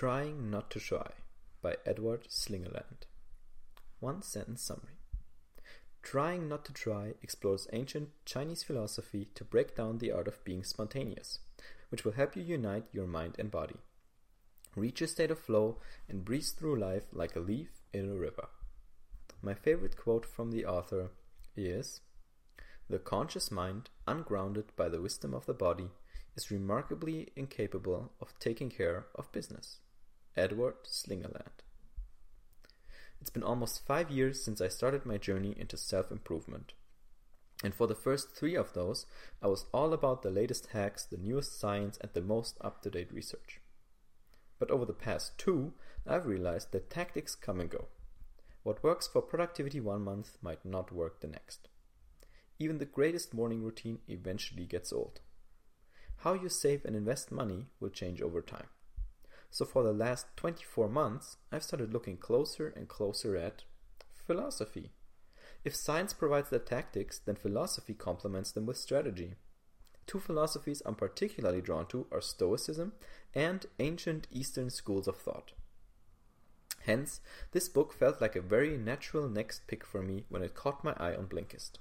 Trying Not to Try by Edward Slingerland. One sentence summary. Trying Not to Try explores ancient Chinese philosophy to break down the art of being spontaneous, which will help you unite your mind and body. Reach a state of flow and breeze through life like a leaf in a river. My favorite quote from the author is The conscious mind, ungrounded by the wisdom of the body, is remarkably incapable of taking care of business. Edward Slingerland. It's been almost five years since I started my journey into self improvement. And for the first three of those, I was all about the latest hacks, the newest science, and the most up to date research. But over the past two, I've realized that tactics come and go. What works for productivity one month might not work the next. Even the greatest morning routine eventually gets old. How you save and invest money will change over time. So for the last 24 months, I've started looking closer and closer at philosophy. If science provides the tactics, then philosophy complements them with strategy. Two philosophies I'm particularly drawn to are Stoicism and ancient Eastern schools of thought. Hence, this book felt like a very natural next pick for me when it caught my eye on Blinkist.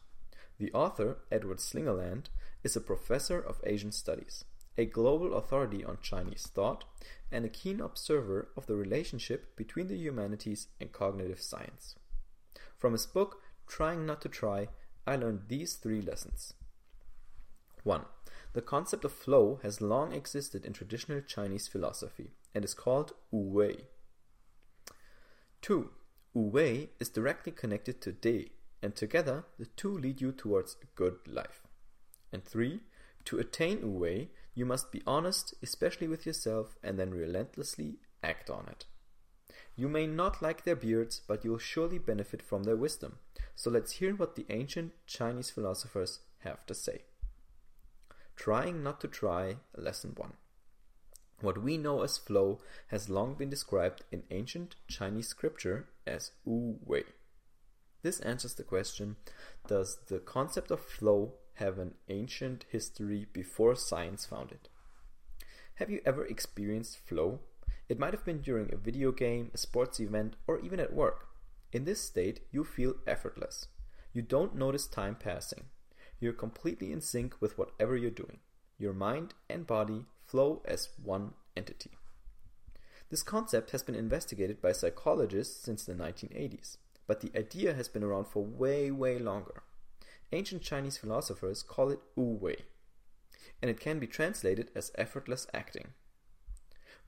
The author, Edward Slingerland, is a professor of Asian studies, a global authority on Chinese thought, and a keen observer of the relationship between the humanities and cognitive science. From his book, Trying Not to Try, I learned these three lessons. 1. The concept of flow has long existed in traditional Chinese philosophy and is called Wu Wei. 2. Wu Wei is directly connected to De, and together the two lead you towards a good life. And 3. To attain Wu Wei, you must be honest, especially with yourself, and then relentlessly act on it. You may not like their beards, but you'll surely benefit from their wisdom. So let's hear what the ancient Chinese philosophers have to say. Trying not to try, lesson 1. What we know as flow has long been described in ancient Chinese scripture as Wu Wei. This answers the question Does the concept of flow have an ancient history before science found it? Have you ever experienced flow? It might have been during a video game, a sports event, or even at work. In this state, you feel effortless. You don't notice time passing. You're completely in sync with whatever you're doing. Your mind and body flow as one entity. This concept has been investigated by psychologists since the 1980s, but the idea has been around for way, way longer. Ancient Chinese philosophers call it Wu Wei, and it can be translated as effortless acting.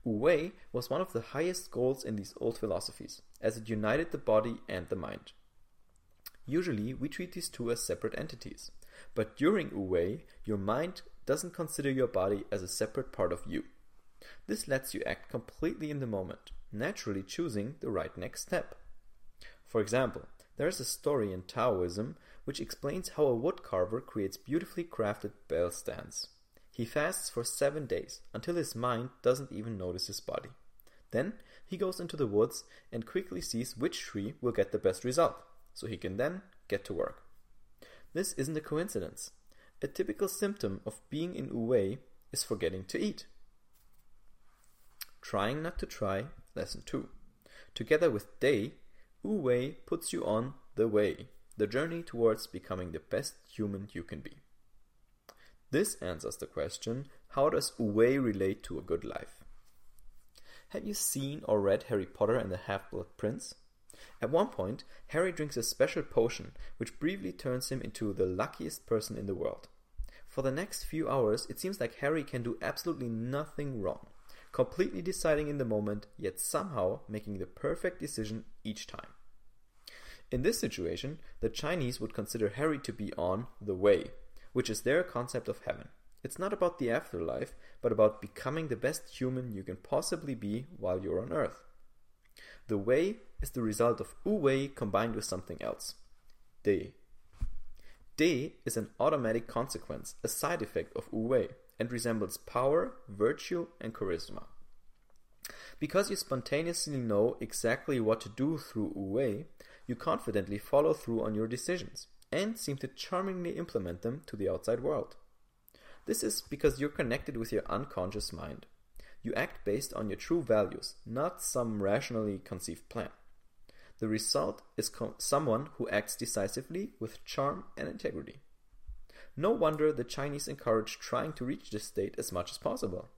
Wu Wei was one of the highest goals in these old philosophies, as it united the body and the mind. Usually, we treat these two as separate entities, but during Wu Wei, your mind doesn't consider your body as a separate part of you. This lets you act completely in the moment, naturally choosing the right next step. For example, there is a story in Taoism which explains how a woodcarver creates beautifully crafted bell stands. He fasts for seven days until his mind doesn't even notice his body. Then he goes into the woods and quickly sees which tree will get the best result, so he can then get to work. This isn't a coincidence. A typical symptom of being in Wu Wei is forgetting to eat. Trying not to try, lesson 2. Together with De, Wu Wei puts you on the way, the journey towards becoming the best human you can be. This answers the question how does Wu Wei relate to a good life? Have you seen or read Harry Potter and the Half Blood Prince? At one point, Harry drinks a special potion which briefly turns him into the luckiest person in the world. For the next few hours, it seems like Harry can do absolutely nothing wrong, completely deciding in the moment, yet somehow making the perfect decision each time. In this situation, the Chinese would consider Harry to be on the way, which is their concept of heaven. It's not about the afterlife, but about becoming the best human you can possibly be while you're on Earth. The way is the result of Wu Wei combined with something else. De. De is an automatic consequence, a side effect of Wu Wei, and resembles power, virtue, and charisma. Because you spontaneously know exactly what to do through Wu Wei, you confidently follow through on your decisions and seem to charmingly implement them to the outside world. This is because you're connected with your unconscious mind. You act based on your true values, not some rationally conceived plan. The result is someone who acts decisively with charm and integrity. No wonder the Chinese encourage trying to reach this state as much as possible.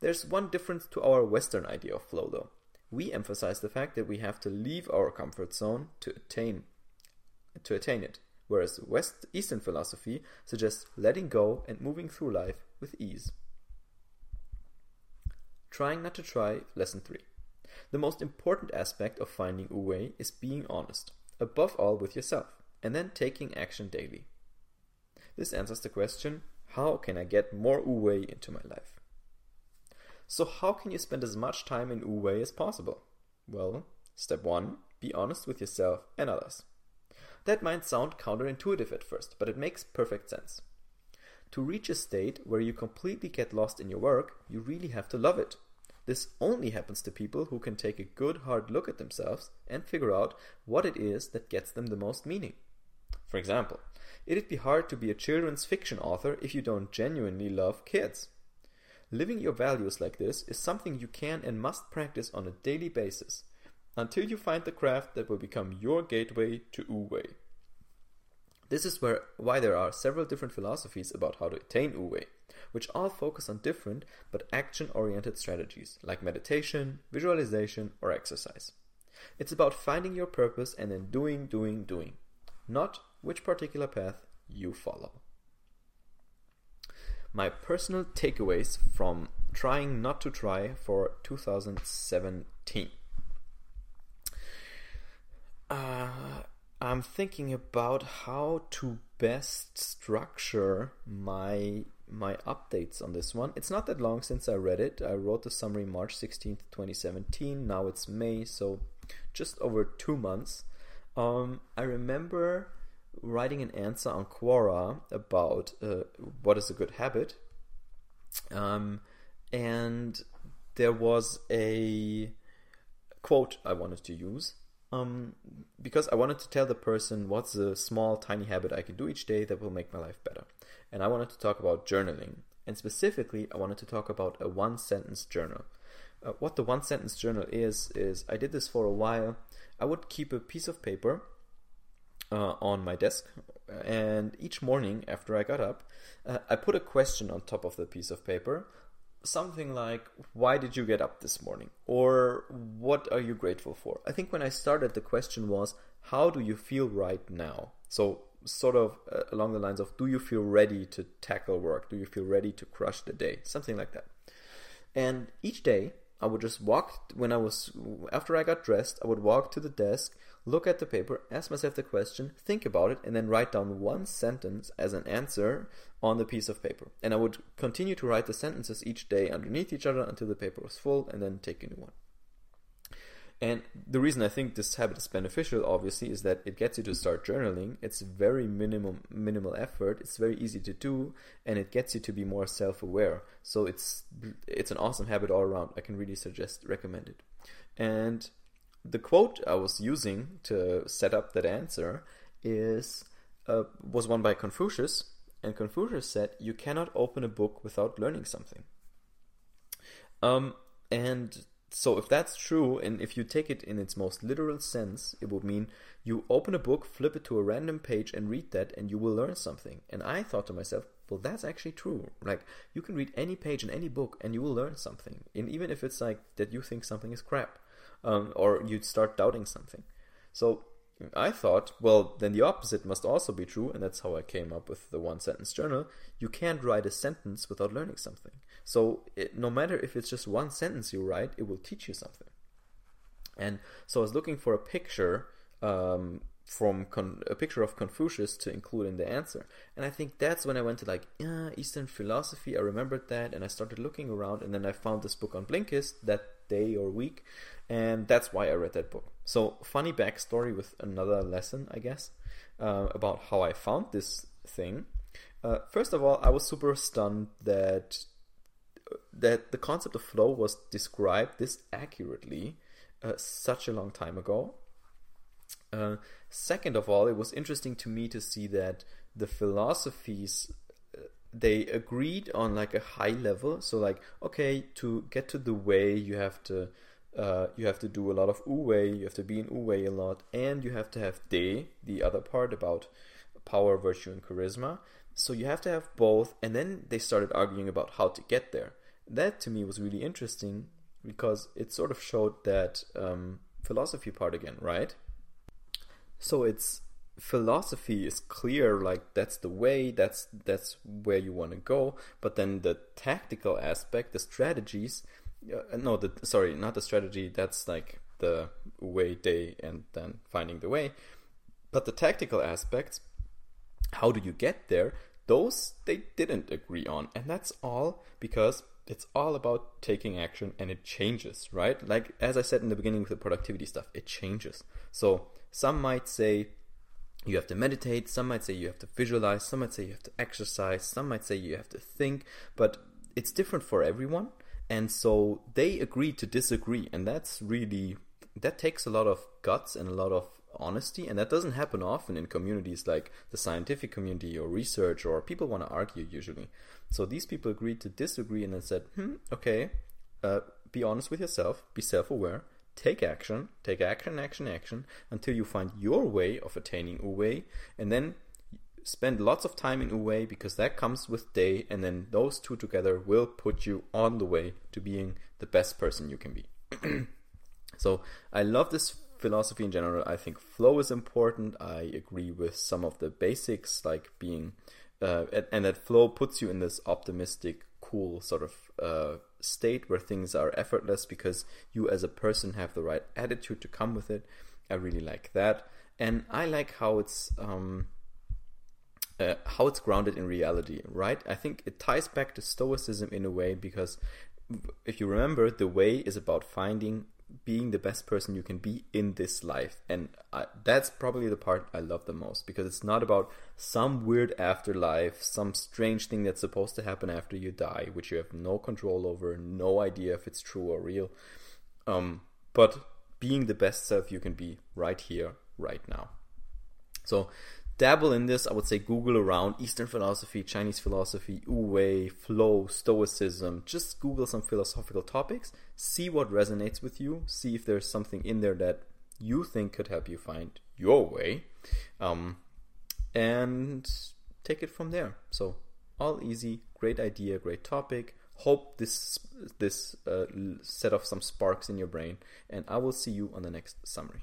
There's one difference to our Western idea of flow, though. We emphasize the fact that we have to leave our comfort zone to attain to attain it, whereas West Eastern philosophy suggests letting go and moving through life with ease. Trying not to try, lesson 3. The most important aspect of finding Wu Wei is being honest, above all with yourself, and then taking action daily. This answers the question how can I get more Wu Wei into my life? So, how can you spend as much time in Wu Wei as possible? Well, step 1 be honest with yourself and others. That might sound counterintuitive at first, but it makes perfect sense. To reach a state where you completely get lost in your work, you really have to love it. This only happens to people who can take a good hard look at themselves and figure out what it is that gets them the most meaning. For example, it'd be hard to be a children's fiction author if you don't genuinely love kids. Living your values like this is something you can and must practice on a daily basis until you find the craft that will become your gateway to Wu Wei. This is where why there are several different philosophies about how to attain Wu Wei, which all focus on different but action-oriented strategies like meditation, visualization, or exercise. It's about finding your purpose and then doing, doing, doing, not which particular path you follow. My personal takeaways from trying not to try for 2017. Uh, I'm thinking about how to best structure my my updates on this one. It's not that long since I read it. I wrote the summary March 16th, 2017. Now it's May, so just over two months. Um, I remember writing an answer on Quora about uh, what is a good habit. Um, and there was a quote I wanted to use. Um, because I wanted to tell the person what's a small, tiny habit I can do each day that will make my life better. And I wanted to talk about journaling. And specifically, I wanted to talk about a one sentence journal. Uh, what the one sentence journal is, is I did this for a while. I would keep a piece of paper uh, on my desk, and each morning after I got up, uh, I put a question on top of the piece of paper. Something like, Why did you get up this morning? Or what are you grateful for? I think when I started, the question was, How do you feel right now? So, sort of uh, along the lines of, Do you feel ready to tackle work? Do you feel ready to crush the day? Something like that. And each day, I would just walk when I was after I got dressed, I would walk to the desk, look at the paper, ask myself the question, think about it, and then write down one sentence as an answer on the piece of paper. And I would continue to write the sentences each day underneath each other until the paper was full, and then take a new one. And the reason I think this habit is beneficial, obviously, is that it gets you to start journaling. It's very minimum minimal effort. It's very easy to do, and it gets you to be more self-aware. So it's it's an awesome habit all around. I can really suggest recommend it. And the quote I was using to set up that answer is uh, was one by Confucius, and Confucius said, "You cannot open a book without learning something." Um, and so if that's true, and if you take it in its most literal sense, it would mean you open a book, flip it to a random page, and read that, and you will learn something. And I thought to myself, well, that's actually true. Like you can read any page in any book, and you will learn something. And even if it's like that, you think something is crap, um, or you start doubting something. So I thought, well, then the opposite must also be true, and that's how I came up with the one sentence journal. You can't write a sentence without learning something. So, it, no matter if it's just one sentence you write, it will teach you something. And so, I was looking for a picture um, from Con- a picture of Confucius to include in the answer. And I think that's when I went to like yeah, Eastern philosophy. I remembered that, and I started looking around, and then I found this book on Blinkist that day or week, and that's why I read that book. So, funny backstory with another lesson, I guess, uh, about how I found this thing. Uh, first of all, I was super stunned that that the concept of flow was described this accurately uh, such a long time ago. Uh, second of all, it was interesting to me to see that the philosophies they agreed on like a high level. So like, okay, to get to the way, you have to uh, you have to do a lot of wu wei, you have to be in wu wei a lot, and you have to have de, the other part about power, virtue, and charisma. So you have to have both, and then they started arguing about how to get there. That to me was really interesting because it sort of showed that um, philosophy part again, right? So it's philosophy is clear like that's the way that's that's where you want to go. But then the tactical aspect the strategies uh, no the sorry not the strategy that's like the way day and then finding the way. But the tactical aspects how do you get there? Those they didn't agree on. And that's all because it's all about taking action and it changes right? Like as i said in the beginning with the productivity stuff it changes. So some might say you have to meditate, some might say you have to visualize, some might say you have to exercise, some might say you have to think, but it's different for everyone. And so they agree to disagree, and that's really that takes a lot of guts and a lot of honesty, and that doesn't happen often in communities like the scientific community or research or people want to argue usually. So these people agreed to disagree and then said, hmm, okay, uh, be honest with yourself, be self aware, take action, take action, action, action until you find your way of attaining Wu-Wei, and then spend lots of time in Wu-Wei because that comes with De, and then those two together will put you on the way to being the best person you can be. so I love this philosophy in general. I think flow is important. I agree with some of the basics, like being, uh, and that flow puts you in this optimistic, cool sort of uh, state where things are effortless because you as a person have the right attitude to come with it. I really like that, and I like how it's um, uh, how it's grounded in reality. Right? I think it ties back to Stoicism in a way because if you remember, the way is about finding being the best person you can be in this life. And I, that's probably the part I love the most because it's not about some weird afterlife, some strange thing that's supposed to happen after you die, which you have no control over, no idea if it's true or real. Um, but being the best self you can be right here, right now. So dabble in this. I would say Google around Eastern philosophy, Chinese philosophy, Wu-Wei, flow, Stoicism. Just Google some philosophical topics, see what resonates with you, see if there's something in there that you think could help you find your way, um, and take it from there. So all easy, great idea, great topic. Hope this this uh, set off some sparks in your brain, and I will see you on the next summary.